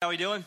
How are we doing?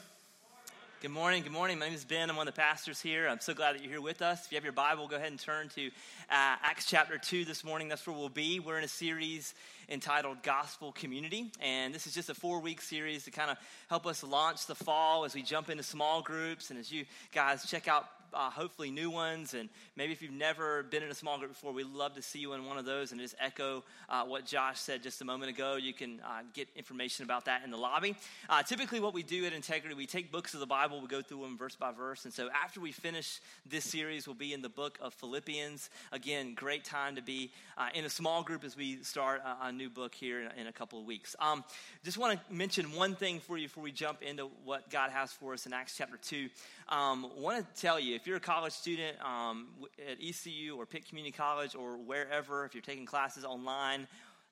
Good morning. Good morning. My name is Ben. I'm one of the pastors here. I'm so glad that you're here with us. If you have your Bible, go ahead and turn to uh, Acts chapter 2 this morning. That's where we'll be. We're in a series entitled Gospel Community. And this is just a four week series to kind of help us launch the fall as we jump into small groups and as you guys check out uh, hopefully new ones. And maybe if you've never been in a small group before, we'd love to see you in one of those and just echo uh, what Josh said just a moment ago. You can uh, get information about that in the lobby. Uh, typically, what we do at Integrity, we take books of the Bible, we go through them verse by verse. And so after we finish this series, we'll be in the book of Philippians. Again, great time to be uh, in a small group as we start a, a new book here in, in, a couple of weeks. Um, just want to mention one thing for you before we jump into what God has for us in Acts chapter 2. Um, want to tell you if you're a college student um, at ECU or Pitt Community College or wherever, if you're taking classes online,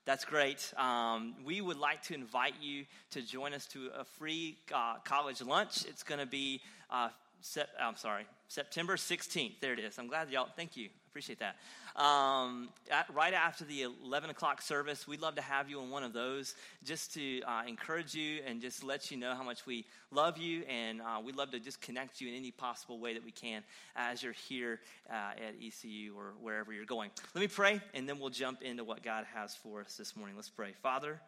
that's great. Um, we would like to invite you to join us to a free uh, college lunch. It's going to be, uh, set, I'm sorry, September 16th. There it is. I'm glad y'all, thank you. Appreciate that. Um, at, right after the 11 o'clock service, we'd love to have you in one of those just to uh, encourage you and just let you know how much we love you. And uh, we'd love to just connect you in any possible way that we can as you're here uh, at ECU or wherever you're going. Let me pray, and then we'll jump into what God has for us this morning. Let's pray. Father,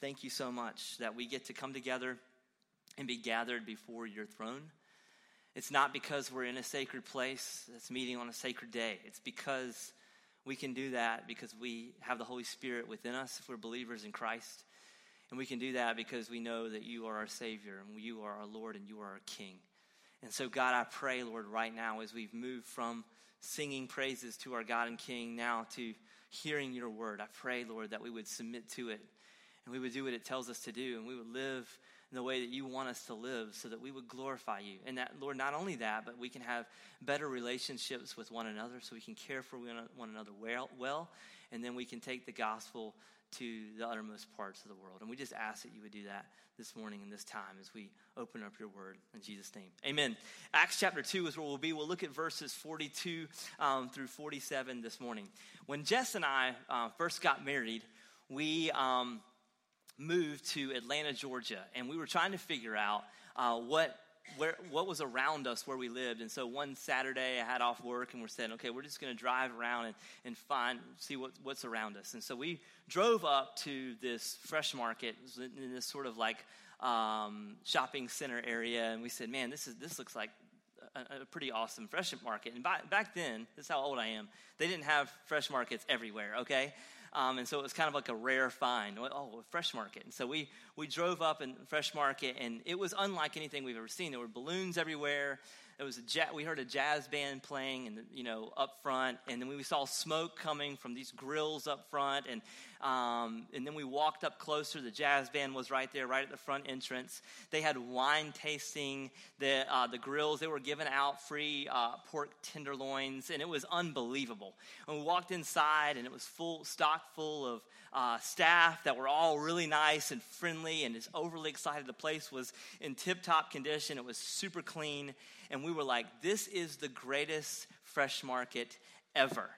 thank you so much that we get to come together and be gathered before your throne. It's not because we're in a sacred place that's meeting on a sacred day. It's because we can do that because we have the Holy Spirit within us if we're believers in Christ. And we can do that because we know that you are our Savior and you are our Lord and you are our King. And so, God, I pray, Lord, right now as we've moved from singing praises to our God and King now to hearing your word, I pray, Lord, that we would submit to it and we would do what it tells us to do and we would live in the way that you want us to live so that we would glorify you. And that, Lord, not only that, but we can have better relationships with one another so we can care for one another well, well and then we can take the gospel to the uttermost parts of the world. And we just ask that you would do that this morning and this time as we open up your word in Jesus' name. Amen. Acts chapter 2 is where we'll be. We'll look at verses 42 um, through 47 this morning. When Jess and I uh, first got married, we. Um, moved to Atlanta, Georgia, and we were trying to figure out uh, what where what was around us where we lived. And so one Saturday I had off work and we're saying, okay, we're just going to drive around and, and find see what, what's around us. And so we drove up to this fresh market in this sort of like um, shopping center area, and we said, man, this is this looks like a, a, pretty awesome fresh market. And by, back then, this is how old I am, they didn't have fresh markets everywhere, okay? Um, and so it was kind of like a rare find. Oh, a fresh market. And so we, we drove up in fresh market, and it was unlike anything we've ever seen. There were balloons everywhere. It was a ja- we heard a jazz band playing, and you know up front, and then we saw smoke coming from these grills up front, and um, and then we walked up closer. The jazz band was right there, right at the front entrance. They had wine tasting. The uh, the grills they were giving out free uh, pork tenderloins, and it was unbelievable. And we walked inside, and it was full, stock full of uh, staff that were all really nice and friendly, and just overly excited. The place was in tip top condition. It was super clean, and we were like, "This is the greatest fresh market ever."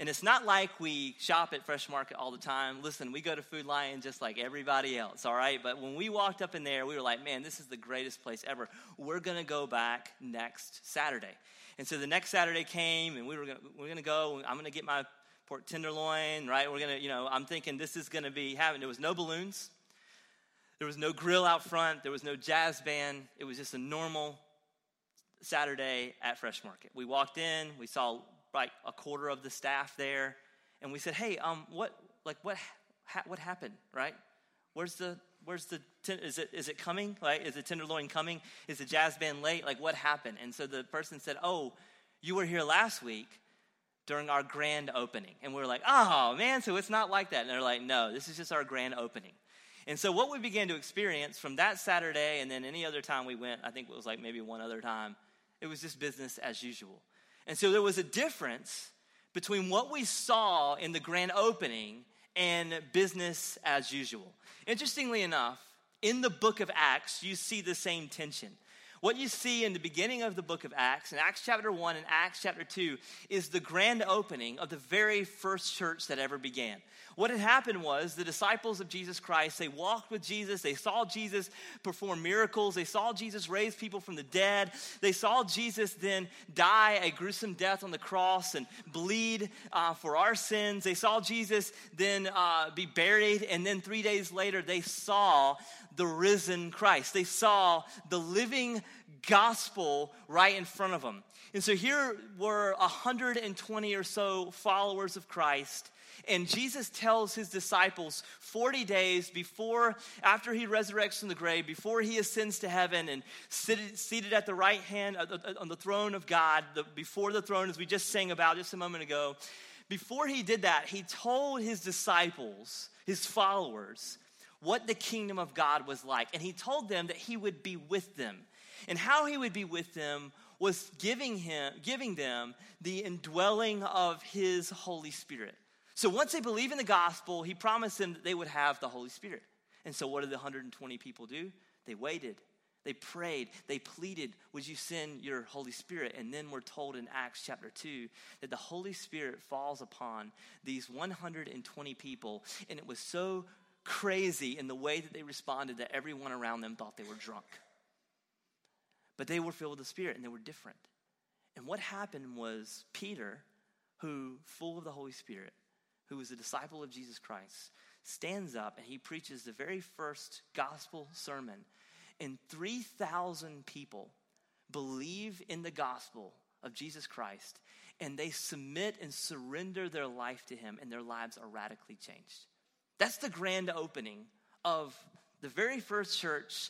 And it's not like we shop at Fresh Market all the time. Listen, we go to Food Lion just like everybody else, all right? But when we walked up in there, we were like, man, this is the greatest place ever. We're going to go back next Saturday. And so the next Saturday came, and we were going we to go. I'm going to get my pork tenderloin, right? We're going to, you know, I'm thinking this is going to be having. There was no balloons. There was no grill out front. There was no jazz band. It was just a normal Saturday at Fresh Market. We walked in, we saw like a quarter of the staff there, and we said, "Hey, um, what like what ha- what happened? Right? Where's the where's the ten- is it is it coming? Like is the tenderloin coming? Is the jazz band late? Like what happened?" And so the person said, "Oh, you were here last week." During our grand opening. And we are like, oh man, so it's not like that. And they're like, no, this is just our grand opening. And so, what we began to experience from that Saturday and then any other time we went, I think it was like maybe one other time, it was just business as usual. And so there was a difference between what we saw in the grand opening and business as usual. Interestingly enough, in the book of Acts, you see the same tension. What you see in the beginning of the book of Acts, in Acts chapter 1 and Acts chapter 2, is the grand opening of the very first church that ever began. What had happened was the disciples of Jesus Christ, they walked with Jesus, they saw Jesus perform miracles, they saw Jesus raise people from the dead, they saw Jesus then die a gruesome death on the cross and bleed uh, for our sins, they saw Jesus then uh, be buried, and then three days later, they saw the risen Christ. They saw the living gospel right in front of them. And so here were 120 or so followers of Christ. And Jesus tells his disciples 40 days before, after he resurrects from the grave, before he ascends to heaven and seated, seated at the right hand on the throne of God, the, before the throne, as we just sang about just a moment ago, before he did that, he told his disciples, his followers, what the kingdom of God was like. And he told them that he would be with them. And how he would be with them was giving him giving them the indwelling of his Holy Spirit. So once they believe in the gospel, he promised them that they would have the Holy Spirit. And so what did the 120 people do? They waited. They prayed, they pleaded, Would you send your Holy Spirit? And then we're told in Acts chapter 2 that the Holy Spirit falls upon these 120 people. And it was so crazy in the way that they responded that everyone around them thought they were drunk. But they were filled with the Spirit and they were different. And what happened was Peter, who, full of the Holy Spirit, who was a disciple of Jesus Christ, stands up and he preaches the very first gospel sermon. And 3,000 people believe in the gospel of Jesus Christ and they submit and surrender their life to him, and their lives are radically changed. That's the grand opening of the very first church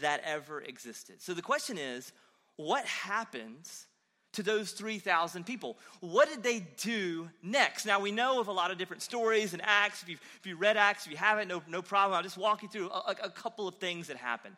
that ever existed. So the question is what happens to those 3,000 people? What did they do next? Now, we know of a lot of different stories and Acts. If you read Acts, if you haven't, no, no problem. I'll just walk you through a, a couple of things that happened.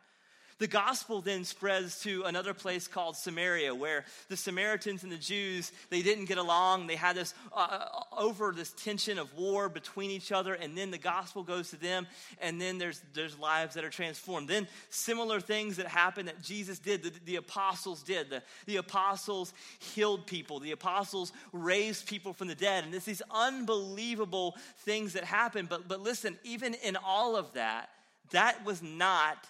The gospel then spreads to another place called Samaria, where the Samaritans and the Jews they didn't get along. They had this uh, uh, over this tension of war between each other, and then the gospel goes to them, and then there's there's lives that are transformed. Then similar things that happen that Jesus did, the, the apostles did. The, the apostles healed people. The apostles raised people from the dead, and it's these unbelievable things that happen. But but listen, even in all of that, that was not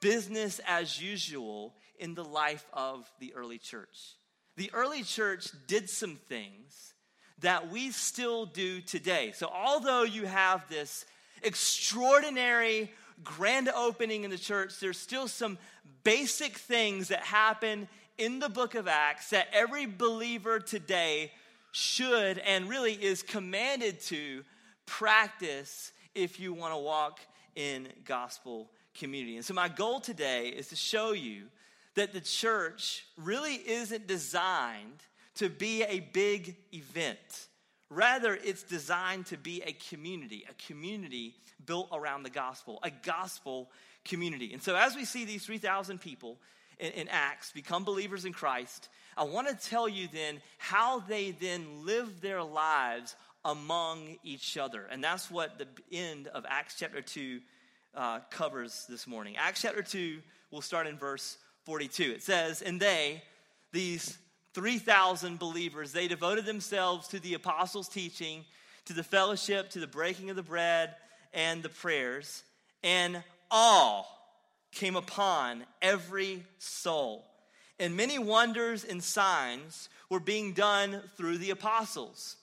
business as usual in the life of the early church. The early church did some things that we still do today. So, although you have this extraordinary grand opening in the church, there's still some basic things that happen in the book of Acts that every believer today should and really is commanded to practice if you want to walk in gospel community. And so, my goal today is to show you that the church really isn't designed to be a big event. Rather, it's designed to be a community, a community built around the gospel, a gospel community. And so, as we see these 3,000 people in, in Acts become believers in Christ, I want to tell you then how they then live their lives among each other. And that's what the end of Acts chapter 2 uh, covers this morning. Acts chapter 2, we'll start in verse 42. It says, And they, these 3,000 believers, they devoted themselves to the apostles' teaching, to the fellowship, to the breaking of the bread, and the prayers, and all came upon every soul. And many wonders and signs were being done through the apostles.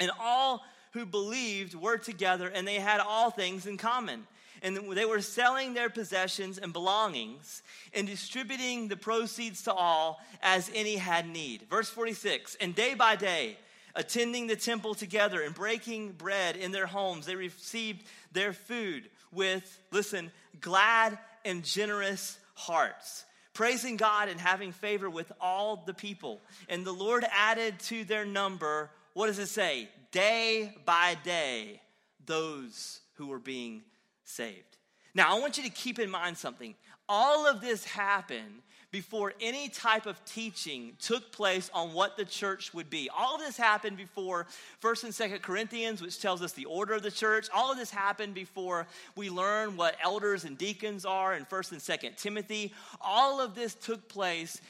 And all who believed were together, and they had all things in common and they were selling their possessions and belongings and distributing the proceeds to all as any had need. Verse 46 And day by day, attending the temple together and breaking bread in their homes, they received their food with, listen, glad and generous hearts. Praising God and having favor with all the people. And the Lord added to their number, what does it say? Day by day, those who were being saved. Now, I want you to keep in mind something. All of this happened before any type of teaching took place on what the church would be. All of this happened before 1st and 2nd Corinthians, which tells us the order of the church. All of this happened before we learn what elders and deacons are in 1st and 2nd Timothy. All of this took place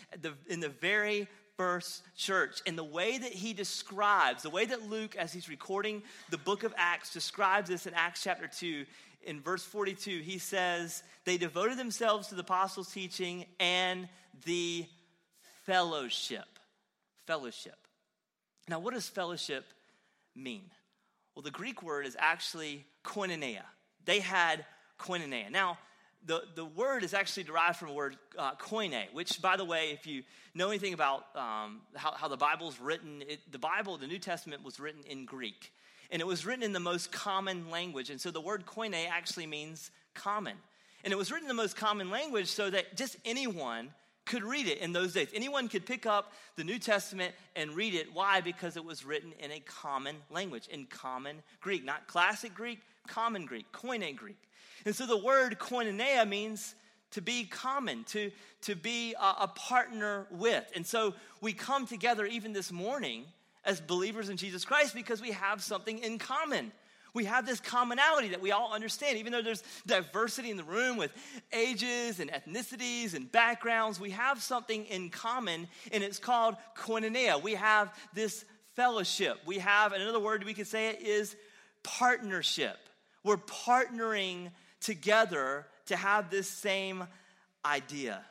in the very first church. And the way that he describes, the way that Luke, as he's recording the book of Acts, describes this in Acts chapter 2 in verse 42, he says, They devoted themselves to the apostles' teaching and the fellowship. Fellowship. Now, what does fellowship mean? Well, the Greek word is actually koinonia. They had koinonia. Now, the, the word is actually derived from the word uh, koine, which, by the way, if you know anything about um, how, how the Bible's written, it, the Bible, the New Testament, was written in Greek and it was written in the most common language. And so the word koine actually means common. And it was written in the most common language so that just anyone could read it in those days. Anyone could pick up the New Testament and read it. Why? Because it was written in a common language, in common Greek, not classic Greek, common Greek, koine Greek. And so the word koinonia means to be common, to, to be a, a partner with. And so we come together even this morning as believers in Jesus Christ because we have something in common. We have this commonality that we all understand. Even though there's diversity in the room with ages and ethnicities and backgrounds, we have something in common, and it's called koinonia. We have this fellowship. We have, another word we could say it is partnership. We're partnering together to have this same idea.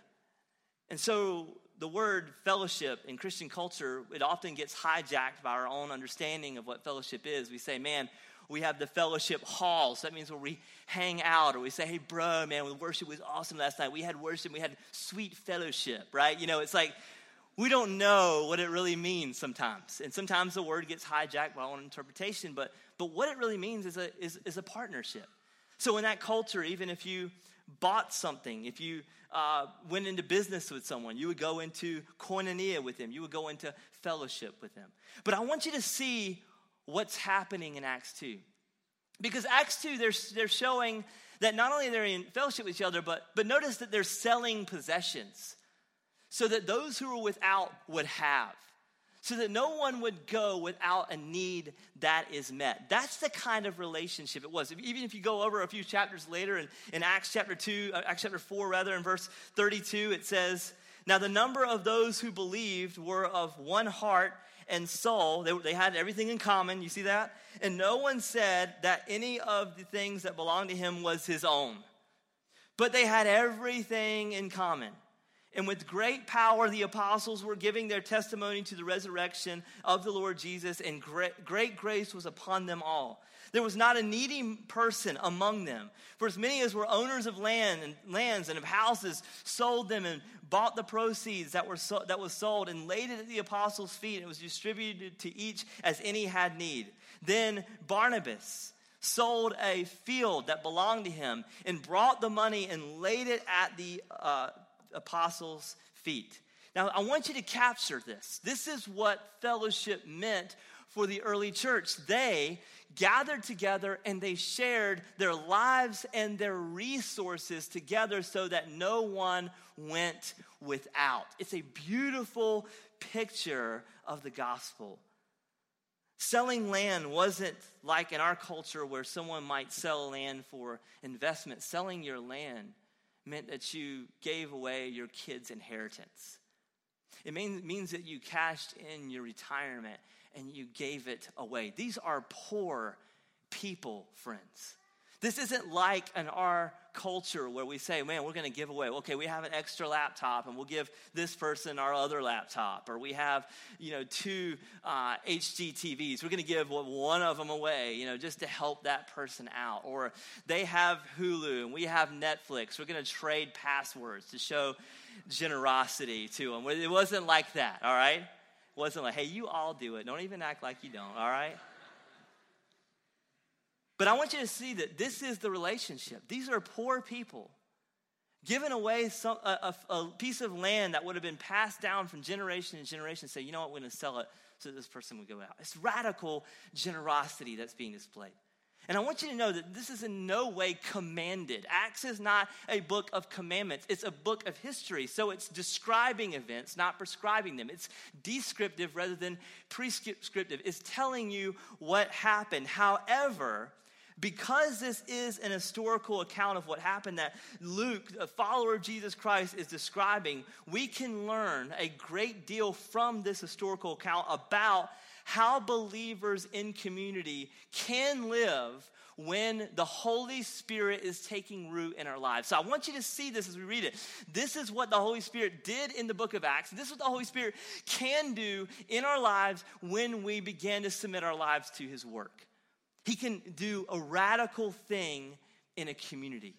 And so the word fellowship in Christian culture, it often gets hijacked by our own understanding of what fellowship is. We say, man, we have the fellowship hall. So that means where we hang out, or we say, hey, bro, man, the worship was awesome last night. We had worship, we had sweet fellowship, right? You know, it's like we don't know what it really means sometimes. And sometimes the word gets hijacked by our own interpretation, but, but what it really means is a, is, is a partnership. So in that culture, even if you bought something, if you uh, went into business with someone, you would go into koinonia with them, you would go into fellowship with them. But I want you to see what's happening in Acts 2. Because Acts 2, they're, they're showing that not only they're in fellowship with each other, but, but notice that they're selling possessions so that those who are without would have so that no one would go without a need that is met. That's the kind of relationship it was. Even if you go over a few chapters later in, in Acts chapter 2, uh, Acts chapter 4, rather, in verse 32, it says, Now the number of those who believed were of one heart and soul. They, they had everything in common. You see that? And no one said that any of the things that belonged to him was his own, but they had everything in common. And with great power, the apostles were giving their testimony to the resurrection of the Lord Jesus, and great, great grace was upon them all. There was not a needy person among them. For as many as were owners of land and lands and of houses sold them and bought the proceeds that were so, that was sold and laid it at the apostles' feet, and it was distributed to each as any had need. Then Barnabas sold a field that belonged to him and brought the money and laid it at the uh, apostles' feet. Now, I want you to capture this. This is what fellowship meant for the early church. They gathered together and they shared their lives and their resources together so that no one went without. It's a beautiful picture of the gospel. Selling land wasn't like in our culture where someone might sell land for investment. Selling your land meant that you gave away your kids' inheritance. It mean, means that you cashed in your retirement and you gave it away. These are poor people, friends. This isn't like in our culture where we say, man, we're going to give away. Okay, we have an extra laptop and we'll give this person our other laptop. Or we have, you know, two uh, HD TVs. We're going to give one of them away, you know, just to help that person out. Or they have Hulu and we have Netflix. We're going to trade passwords to show generosity to them. It wasn't like that, all right? It wasn't like, hey, you all do it. Don't even act like you don't, all right? But I want you to see that this is the relationship. These are poor people giving away some, a, a, a, piece of land that would have been passed down from generation to generation. Say, you know what, we're going to sell it so this person would go out. It's radical generosity that's being displayed. And I want you to know that this is in no way commanded. Acts is not a book of commandments, it's a book of history. So it's describing events, not prescribing them. It's descriptive rather than prescriptive. It's telling you what happened. However, because this is an historical account of what happened that Luke, a follower of Jesus Christ, is describing, we can learn a great deal from this historical account about how believers in community can live when the Holy Spirit is taking root in our lives. So I want you to see this as we read it. This is what the Holy Spirit did in the book of Acts. This is what the Holy Spirit can do in our lives when we begin to submit our lives to His work. He can do a radical thing in a community.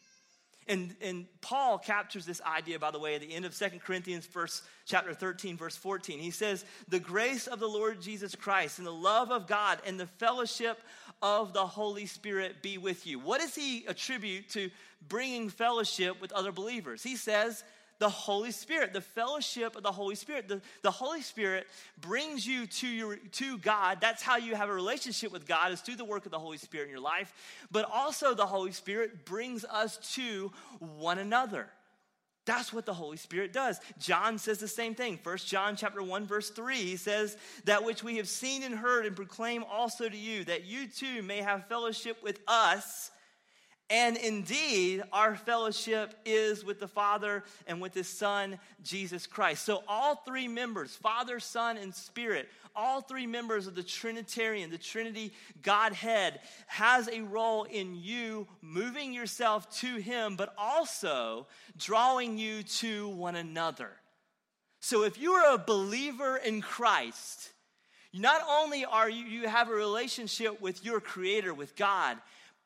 And, and Paul captures this idea, by the way, at the end of Second Corinthians, verse, chapter 13, verse 14. He says, The grace of the Lord Jesus Christ and the love of God and the fellowship of the Holy Spirit be with you. What does he attribute to bringing fellowship with other believers? He says, the Holy Spirit, the fellowship of the Holy Spirit. The, the Holy Spirit brings you to, your, to God. That's how you have a relationship with God, is through the work of the Holy Spirit in your life. But also, the Holy Spirit brings us to one another. That's what the Holy Spirit does. John says the same thing. First John chapter 1 verse 3, he says, "That which we have seen and heard and proclaim also to you, that you too may have fellowship with us." And indeed, our fellowship is with the Father and with His Son, Jesus Christ. So, all three members, Father, Son, and Spirit, all three members of the Trinitarian, the Trinity Godhead, has a role in you moving yourself to Him, but also drawing you to one another. So, if you are a believer in Christ, not only are you, you have a relationship with your Creator, with God,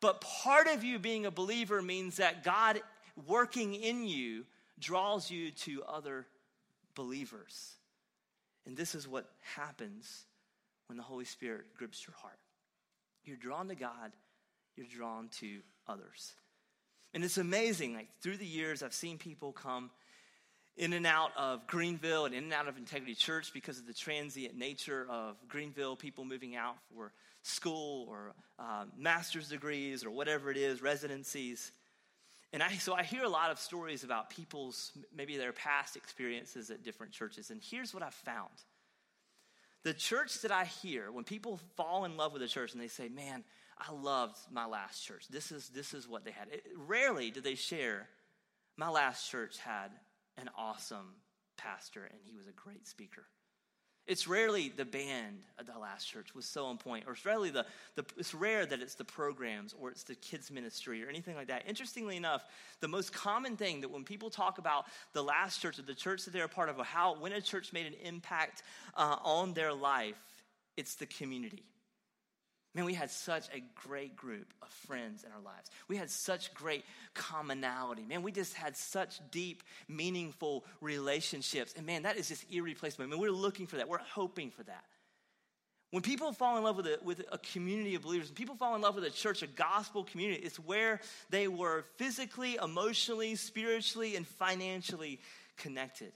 but part of you being a believer means that God working in you draws you to other believers. And this is what happens when the Holy Spirit grips your heart. You're drawn to God, you're drawn to others. And it's amazing, like through the years, I've seen people come in and out of Greenville and in and out of Integrity Church because of the transient nature of Greenville, people moving out for school or uh, master's degrees or whatever it is, residencies. And I, so I hear a lot of stories about people's, maybe their past experiences at different churches. And here's what I've found the church that I hear, when people fall in love with a church and they say, man, I loved my last church. This is, this is what they had. It, rarely do they share, my last church had an awesome pastor and he was a great speaker. It's rarely the band at the last church was so on point, or it's rarely the, the it's rare that it's the programs or it's the kids ministry or anything like that. Interestingly enough, the most common thing that when people talk about the last church or the church that they're a part of, or how when a church made an impact uh, on their life, it's the community. Man, we had such a great group of friends in our lives. We had such great commonality. Man, we just had such deep, meaningful relationships. And man, that is just irreplaceable. I mean, we're looking for that. We're hoping for that. When people fall in love with a, with a community of believers, when people fall in love with a church, a gospel community, it's where they were physically, emotionally, spiritually, and financially connected.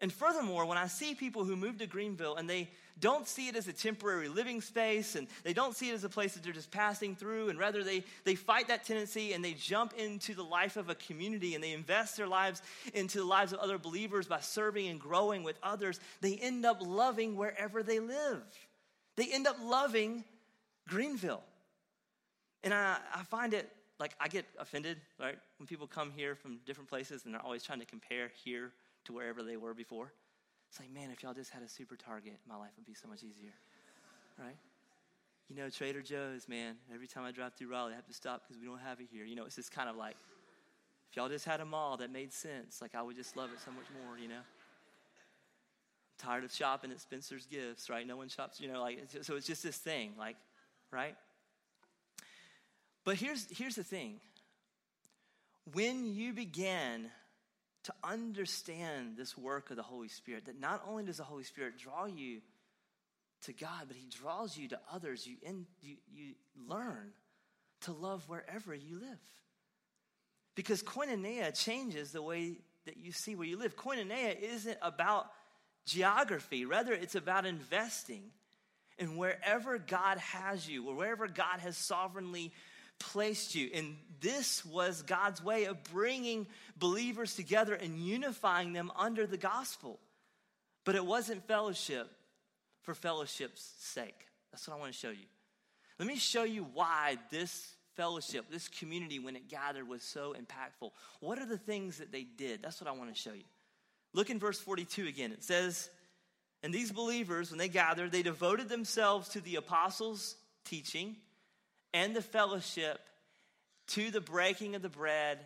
And furthermore, when I see people who move to Greenville and they don't see it as a temporary living space and they don't see it as a place that they're just passing through, and rather they, they fight that tendency and they jump into the life of a community and they invest their lives into the lives of other believers by serving and growing with others, they end up loving wherever they live. They end up loving Greenville. And I, I find it like I get offended, right, when people come here from different places and they're always trying to compare here to wherever they were before. It's like, man, if y'all just had a super target, my life would be so much easier, right? You know, Trader Joe's, man, every time I drive through Raleigh, I have to stop because we don't have it here. You know, it's just kind of like, if y'all just had a mall that made sense, like I would just love it so much more, you know? I'm tired of shopping at Spencer's Gifts, right? No one shops, you know, like, so it's just this thing, like, right? But here's, here's the thing when you begin to understand this work of the Holy Spirit, that not only does the Holy Spirit draw you to God, but He draws you to others. You, in, you, you learn to love wherever you live. Because koinonia changes the way that you see where you live. Koinonia isn't about geography, rather, it's about investing in wherever God has you, or wherever God has sovereignly placed you. And this was God's way of bringing believers together and unifying them under the gospel. But it wasn't fellowship for fellowship's sake. That's what I want to show you. Let me show you why this fellowship, this community, when it gathered, was so impactful. What are the things that they did? That's what I want to show you. Look in verse 42 again. It says, And these believers, when they gathered, they devoted themselves to the apostles' teaching and the fellowship, to the breaking of the bread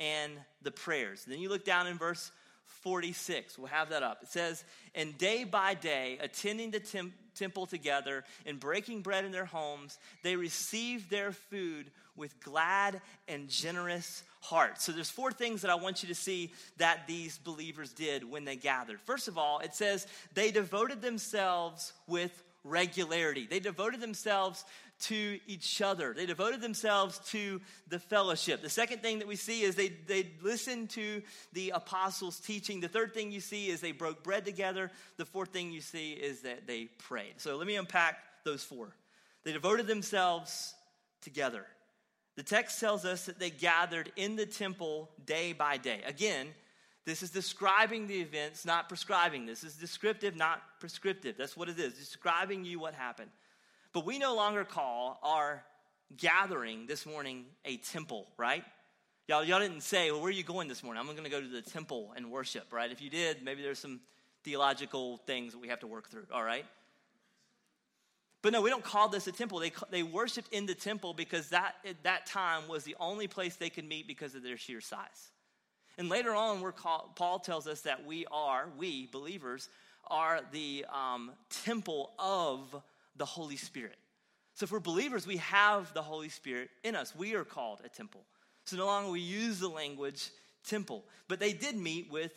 and the prayers. And then you look down in verse 46. We'll have that up. It says, And day by day, attending the temple, temple together and breaking bread in their homes, they received their food with glad and generous hearts. So there's four things that I want you to see that these believers did when they gathered. First of all, it says they devoted themselves with regularity. They devoted themselves to each other. They devoted themselves to the fellowship. The second thing that we see is they, they listened to the apostles' teaching. The third thing you see is they broke bread together. The fourth thing you see is that they prayed. So let me unpack those four. They devoted themselves together. The text tells us that they gathered in the temple day by day. Again, this is describing the events, not prescribing. This is descriptive, not prescriptive. That's what it is, describing you what happened. But we no longer call our gathering this morning a temple, right? Y'all, y'all didn't say, well, where are you going this morning? I'm going to go to the temple and worship, right? If you did, maybe there's some theological things that we have to work through, all right? But no, we don't call this a temple. They, they worshiped in the temple because that, at that time was the only place they could meet because of their sheer size. And later on, we're called, Paul tells us that we are, we believers, are the um, temple of the Holy Spirit. So, we're believers, we have the Holy Spirit in us. We are called a temple. So, no longer we use the language temple. But they did meet with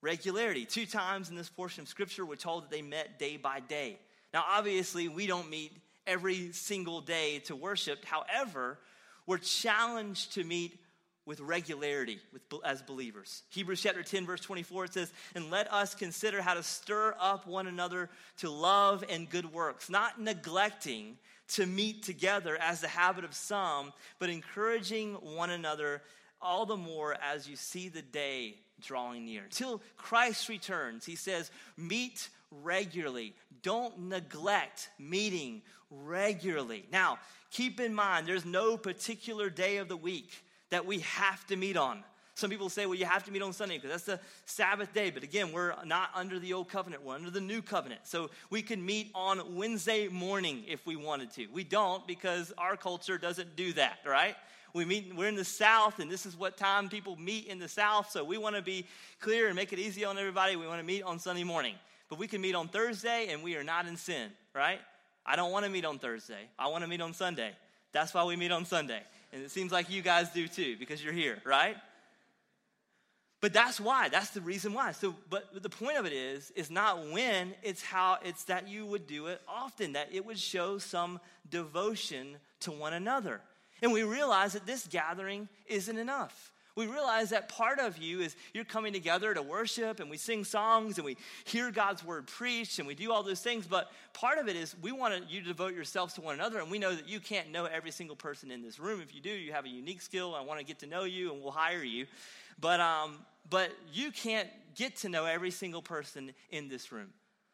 regularity. Two times in this portion of Scripture, we're told that they met day by day. Now, obviously, we don't meet every single day to worship. However, we're challenged to meet with regularity with, as believers. Hebrews chapter 10, verse 24, it says, And let us consider how to stir up one another to love and good works, not neglecting to meet together as the habit of some, but encouraging one another all the more as you see the day drawing near. Till Christ returns, he says, Meet regularly. Don't neglect meeting regularly. Now, keep in mind, there's no particular day of the week that we have to meet on. Some people say, well, you have to meet on Sunday because that's the Sabbath day. But again, we're not under the old covenant, we're under the new covenant. So we can meet on Wednesday morning if we wanted to. We don't because our culture doesn't do that, right? We meet, we're in the South, and this is what time people meet in the South. So we want to be clear and make it easy on everybody. We want to meet on Sunday morning. But we can meet on Thursday, and we are not in sin, right? I don't want to meet on Thursday. I want to meet on Sunday. That's why we meet on Sunday. And it seems like you guys do too because you're here, right? But that's why. That's the reason why. So, but the point of it is, is not when, it's how, it's that you would do it often, that it would show some devotion to one another. And we realize that this gathering isn't enough. We realize that part of you is you're coming together to worship and we sing songs and we hear God's word preached and we do all those things. But part of it is we want you to devote yourselves to one another. And we know that you can't know every single person in this room. If you do, you have a unique skill. I want to get to know you and we'll hire you. But, um, but you can't get to know every single person in this room.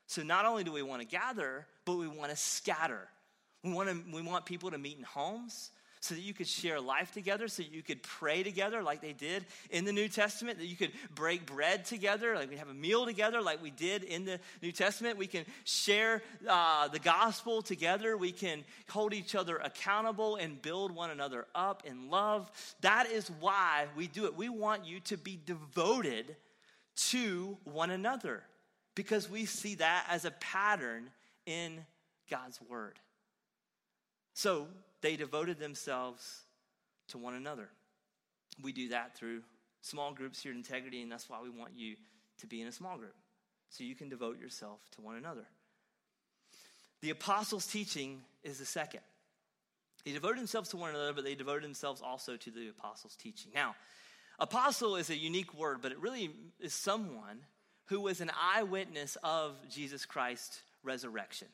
So not only do we want to gather, but we want to scatter. We want, to, we want people to meet in homes so that you could share life together, so you could pray together like they did in the New Testament, that you could break bread together, like we have a meal together like we did in the New Testament. We can share uh, the gospel together. We can hold each other accountable and build one another up in love. That is why we do it. We want you to be devoted to one another because we see that as a pattern in God's word. So, they devoted themselves to one another. We do that through small groups here at Integrity, and that's why we want you to be in a small group, so you can devote yourself to one another. The apostles' teaching is the second. They devoted themselves to one another, but they devoted themselves also to the apostles' teaching. Now, apostle is a unique word, but it really is someone who was an eyewitness of Jesus Christ's resurrection.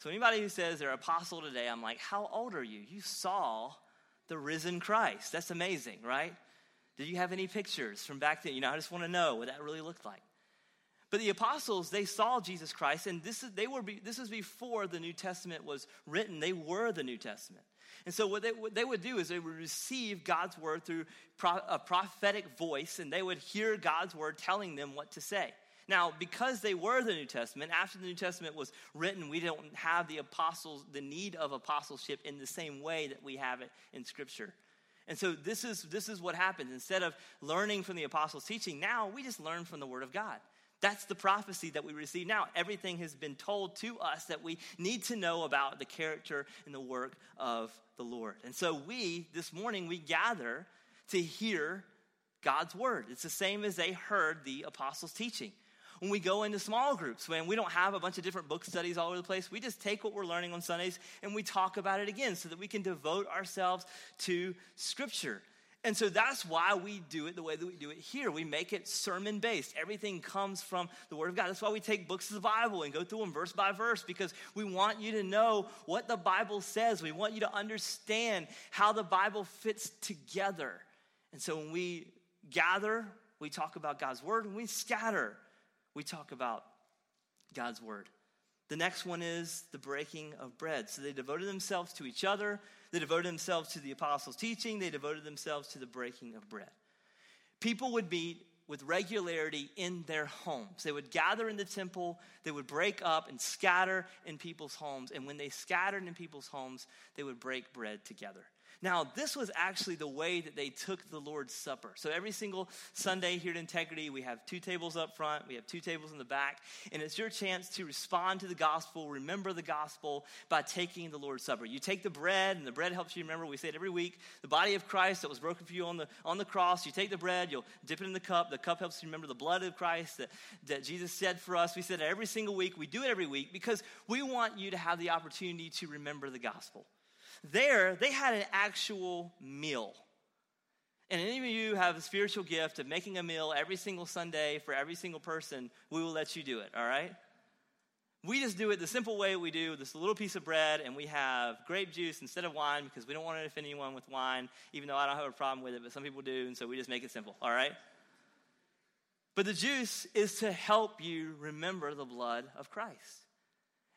So, anybody who says they're apostle today, I'm like, how old are you? You saw the risen Christ. That's amazing, right? Did you have any pictures from back then? You know, I just want to know what that really looked like. But the apostles, they saw Jesus Christ, and this is, they were, this is before the New Testament was written. They were the New Testament. And so what they, what they would do is they would receive God's word through pro, a prophetic voice, and they would hear God's word telling them what to say. Now, because they were the New Testament, after the New Testament was written, we don't have the apostles, the need of apostleship in the same way that we have it in Scripture. And so this is, this is what happens. Instead of learning from the apostles' teaching, now we just learn from the Word of God. That's the prophecy that we receive now. Everything has been told to us that we need to know about the character and the work of the Lord. And so we, this morning, we gather to hear God's word. It's the same as they heard the apostles' teaching when we go into small groups, when we don't have a bunch of different book studies all over the place, we just take what we're learning on Sundays and we talk about it again so that we can devote ourselves to Scripture. And so that's why we do it the way that we do it here. We make it sermon based. Everything comes from the Word of God. That's why we take books of the Bible and go through them verse by verse because we want you to know what the Bible says. We want you to understand how the Bible fits together. And so when we gather, we talk about God's Word. and we scatter, we talk about God's word. The next one is the breaking of bread. So they devoted themselves to each other, they devoted themselves to the apostles' teaching, they devoted themselves to the breaking of bread. People would meet with regularity in their homes. They would gather in the temple, they would break up and scatter in people's homes. And when they scattered in people's homes, they would break bread together. Now, this was actually the way that they took the Lord's Supper. So every single Sunday here at Integrity, we have two tables up front, we have two tables in the back, and it's your chance to respond to the gospel, remember the gospel by taking the Lord's Supper. You take the bread, and the bread helps you remember, we say it every week, the body of Christ that was broken for you on the, on the cross. You take the bread, you'll dip it in the cup. The cup helps you remember the blood of Christ that, that Jesus said for us. We said it every single week. We do it every week because we want you to have the opportunity to remember the gospel. There, they had an actual meal. And any of you have a spiritual gift of making a meal every single Sunday for every single person, we will let you do it, all right? We just do it the simple way we do this little piece of bread, and we have grape juice instead of wine because we don't want to offend anyone with wine, even though I don't have a problem with it, but some people do, and so we just make it simple, all right? But the juice is to help you remember the blood of Christ.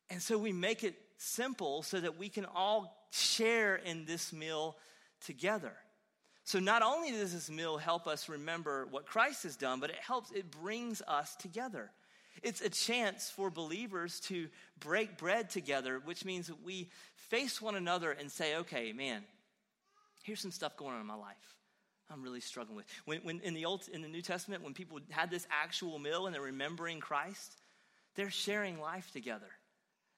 And so we make it simple so that we can all share in this meal together. So not only does this meal help us remember what Christ has done, but it helps, it brings us together. It's a chance for believers to break bread together, which means that we face one another and say, okay, man, here's some stuff going on in my life. I'm really struggling with. When, when in the old in the New Testament, when people had this actual meal and they're remembering Christ, they're sharing life together.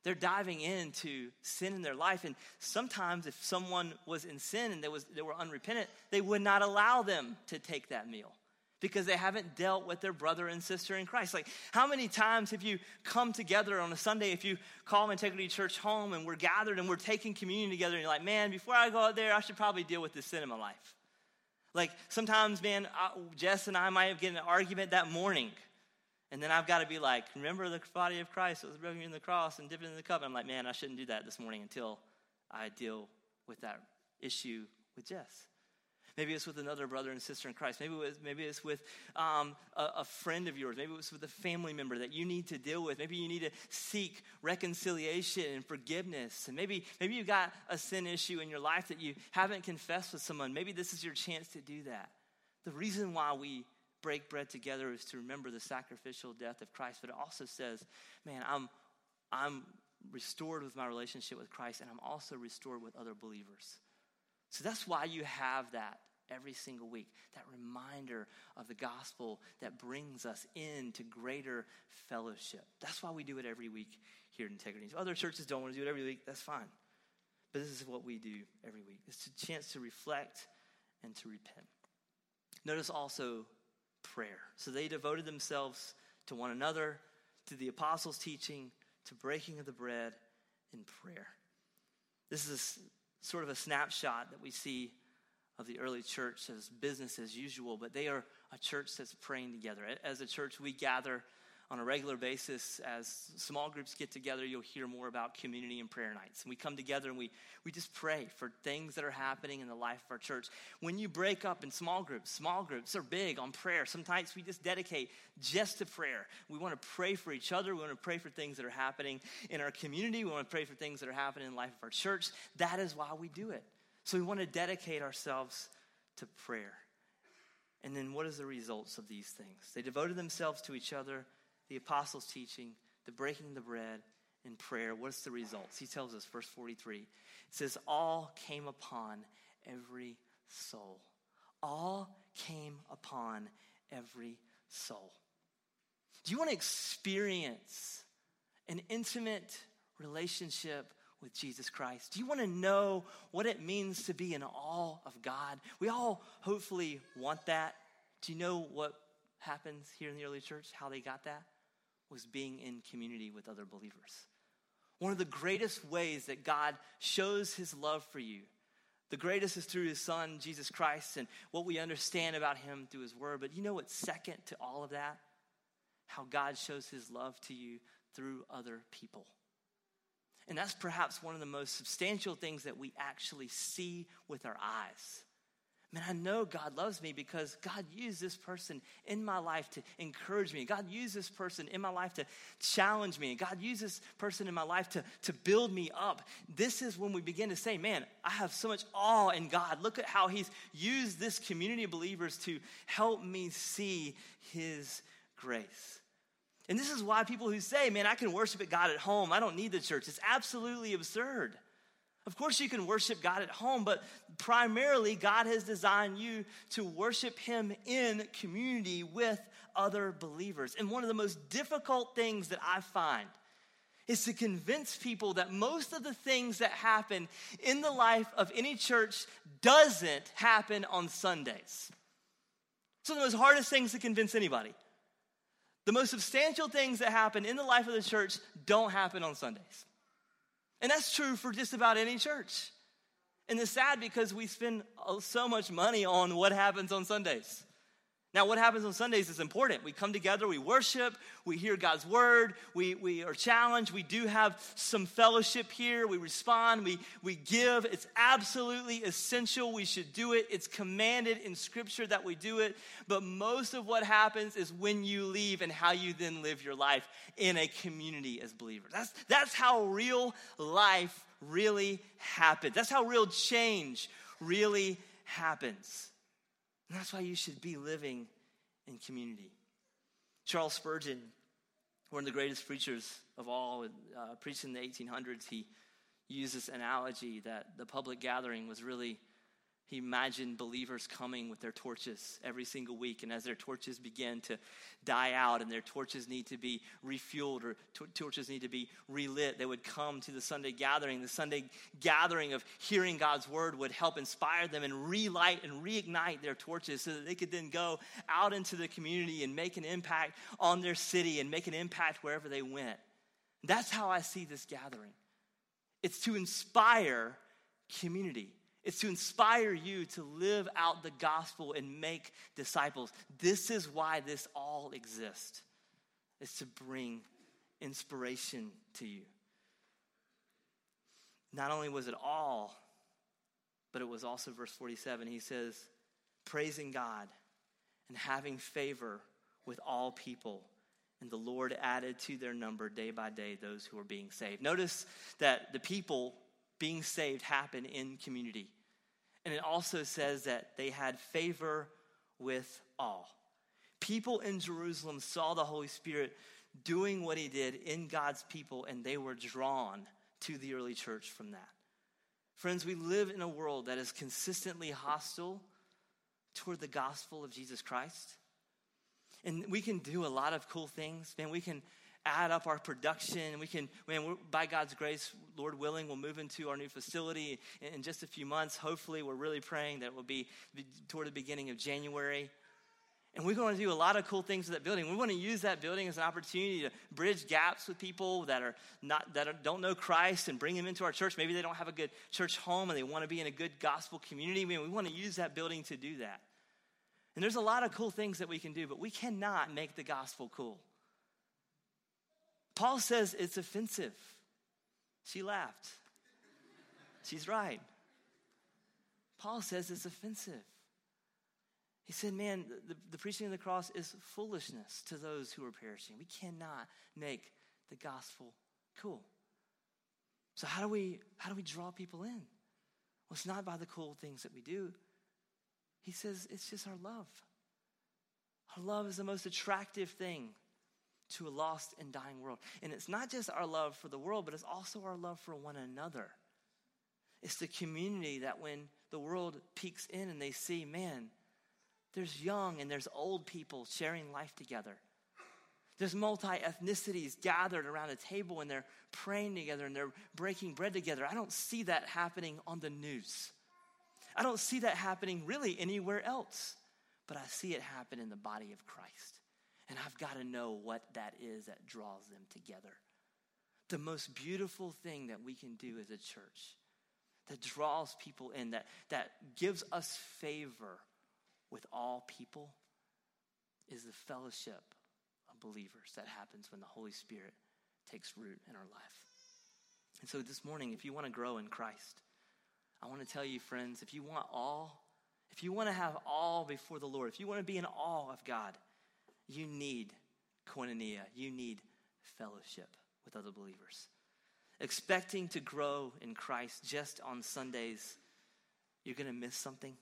They're diving into sin in their life. And sometimes, if someone was in sin and they, was, they were unrepentant, they would not allow them to take that meal because they haven't dealt with their brother and sister in Christ. Like, how many times have you come together on a Sunday, if you call Integrity Church home and we're gathered and we're taking communion together, and you're like, man, before I go out there, I should probably deal with this sin in my life? Like, sometimes, man, I, Jess and I might have gotten an argument that morning and then I've got to be like, remember the body of Christ that was broken in the cross and dipped in the cup. And I'm like, man, I shouldn't do that this morning until I deal with that issue with Jess. Maybe it's with another brother and sister in Christ. Maybe it's, maybe it's with um, a, a, friend of yours. Maybe it's with a family member that you need to deal with. Maybe you need to seek reconciliation and forgiveness. And maybe, maybe you've got a sin issue in your life that you haven't confessed with someone. Maybe this is your chance to do that. The reason why we break bread together is to remember the sacrificial death of Christ, but it also says, man, I'm, I'm restored with my relationship with Christ, and I'm also restored with other believers. So that's why you have that every single week that reminder of the gospel that brings us into greater fellowship. That's why we do it every week here at Integrity. Other churches don't want to do it every week, that's fine. But this is what we do every week. It's a chance to reflect and to repent. Notice also prayer. So they devoted themselves to one another, to the apostles' teaching, to breaking of the bread, and prayer. This is a, sort of a snapshot that we see of the early church as business as usual, but they are a church that's praying together. As a church, we gather on a regular basis as small groups get together you'll hear more about community and prayer nights. And we come together and we, we just pray for things that are happening in the life of our church. When you break up in small groups small groups are big on prayer. Sometimes we just dedicate just to prayer. We want to pray for each other. We want to pray for things that are happening in our community. We want to pray for things that are happening in the life of our church. That is why we do it. So we want to dedicate ourselves to prayer. And then what is the results of these things? They devoted themselves to each other the apostles' teaching, the breaking of the bread, and prayer. What's the results? He tells us, verse 43. It says, All came upon every soul. All came upon every soul. Do you want to experience an intimate relationship with Jesus Christ? Do you want to know what it means to be in awe of God? We all hopefully want that. Do you know what happens here in the early church, how they got that? Was being in community with other believers. One of the greatest ways that God shows his love for you, the greatest is through his son, Jesus Christ, and what we understand about him through his word. But you know what's second to all of that? How God shows his love to you through other people. And that's perhaps one of the most substantial things that we actually see with our eyes. Man, I know God loves me because God used this person in my life to encourage me. God used this person in my life to challenge me. God used this person in my life to, to build me up. This is when we begin to say, man, I have so much awe in God. Look at how He's used this community of believers to help me see His grace. And this is why people who say, man, I can worship at God at home, I don't need the church, it's absolutely absurd. Of course, you can worship God at home, but primarily, God has designed you to worship Him in community with other believers. And one of the most difficult things that I find is to convince people that most of the things that happen in the life of any church doesn't happen on Sundays. It's one of the most hardest things to convince anybody. The most substantial things that happen in the life of the church don't happen on Sundays. And that's true for just about any church. And it's sad because we spend uh, so much money on what happens on Sundays. Now, what happens on Sundays is important. We come together, we worship, we hear God's word, we, we are challenged, we do have some fellowship here, we respond, we, we give. It's absolutely essential. We should do it. It's commanded in Scripture that we do it. But most of what happens is when you leave and how you then live your life in a community as believers. That's, that's how real life really happens. That's how real change really happens. And that's why you should be living in community. Charles Spurgeon, one of the greatest preachers of all, uh, preached in the 1800s, he used this analogy that the public gathering was really he imagined believers coming with their torches every single week, and as their torches begin to die out and their torches need to be refueled or t- torches need to be relit, they would come to the Sunday gathering. The Sunday gathering of hearing God's word would help inspire them and relight and reignite their torches so that they could then go out into the community and make an impact on their city and make an impact wherever they went. That's how I see this gathering. It's to inspire community. It's to inspire you to live out the gospel and make disciples. This is why this all exists. It's to bring inspiration to you. Not only was it all, but it was also verse 47. He says, praising God and having favor with all people. And the Lord added to their number day by day those who were being saved. Notice that the people being saved happen in community. And it also says that they had favor with all. People in Jerusalem saw the Holy Spirit doing what he did in God's people, and they were drawn to the early church from that. Friends, we live in a world that is consistently hostile toward the gospel of Jesus Christ. And we can do a lot of cool things. Man, we can add up our production. We can, man, by God's grace, Lord willing, we'll move into our new facility in, in just a few months. Hopefully, we're really praying that it will be, be toward the beginning of January. And we're going to do a lot of cool things with that building. We want to use that building as an opportunity to bridge gaps with people that are not that are, don't know Christ and bring them into our church. Maybe they don't have a good church home and they want to be in a good gospel community. I mean, we want to use that building to do that. And there's a lot of cool things that we can do, but we cannot make the gospel cool. Paul says it's offensive. She laughed. She's right. Paul says it's offensive. He said, Man, the, the, preaching of the cross is foolishness to those who are perishing. We cannot make the gospel cool. So how do we how do we draw people in? Well, it's not by the cool things that we do. He says it's just our love. Our love is the most attractive thing to a lost and dying world. And it's not just our love for the world, but it's also our love for one another. It's the community that when the world peeks in and they see, man, there's young and there's old people sharing life together. There's multi ethnicities gathered around a table and they're praying together and they're breaking bread together. I don't see that happening on the news. I don't see that happening really anywhere else, but I see it happen in the body of Christ. And I've got to know what that is that draws them together. The most beautiful thing that we can do as a church that draws people in, that, that gives us favor with all people, is the fellowship of believers that happens when the Holy Spirit takes root in our life. And so this morning, if you want to grow in Christ, I want to tell you, friends, if you want all, if you want to have all before the Lord, if you want to be in awe of God, you need koinonia. You need fellowship with other believers. Expecting to grow in Christ just on Sundays, you're going to miss something.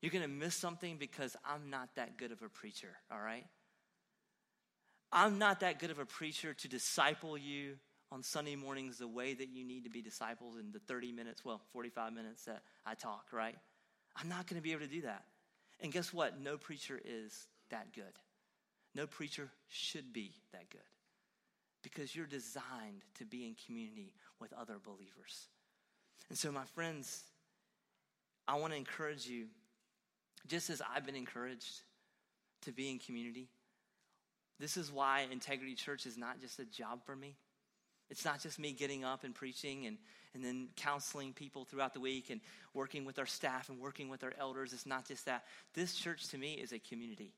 You're going to miss something because I'm not that good of a preacher, all right? I'm not that good of a preacher to disciple you on Sunday mornings the way that you need to be disciples in the 30 minutes, well, 45 minutes that I talk, right? I'm not going to be able to do that. And guess what? No preacher is that good. No preacher should be that good because you're designed to be in community with other believers. And so, my friends, I want to encourage you, just as I've been encouraged to be in community. This is why Integrity Church is not just a job for me. It's not just me getting up and preaching and, and then counseling people throughout the week and working with our staff and working with our elders. It's not just that. This church to me is a community.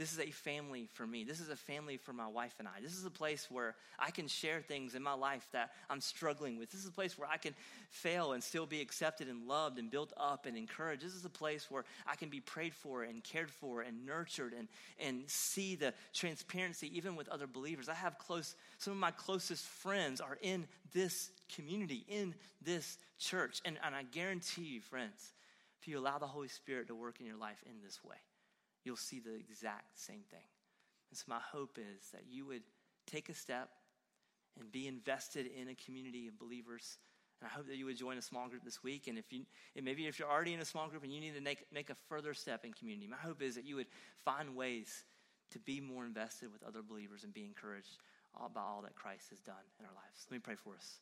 This is a family for me. This is a family for my wife and I. This is a place where I can share things in my life that I'm struggling with. This is a place where I can fail and still be accepted and loved and built up and encouraged. This is a place where I can be prayed for and cared for and nurtured and, and see the transparency even with other believers. I have close, some of my closest friends are in this community, in this church. And, and I guarantee you, friends, if you allow the Holy Spirit to work in your life in this way, you'll see the exact same thing. And so, my hope is that you would take a step and be invested in a community of believers. And I hope that you would join a small group this week. And if you, and maybe if you're already in a small group and you need to make, make a further step in community, my hope is that you would find ways to be more invested with other believers and be encouraged by all that Christ has done in our lives. Let me pray for us.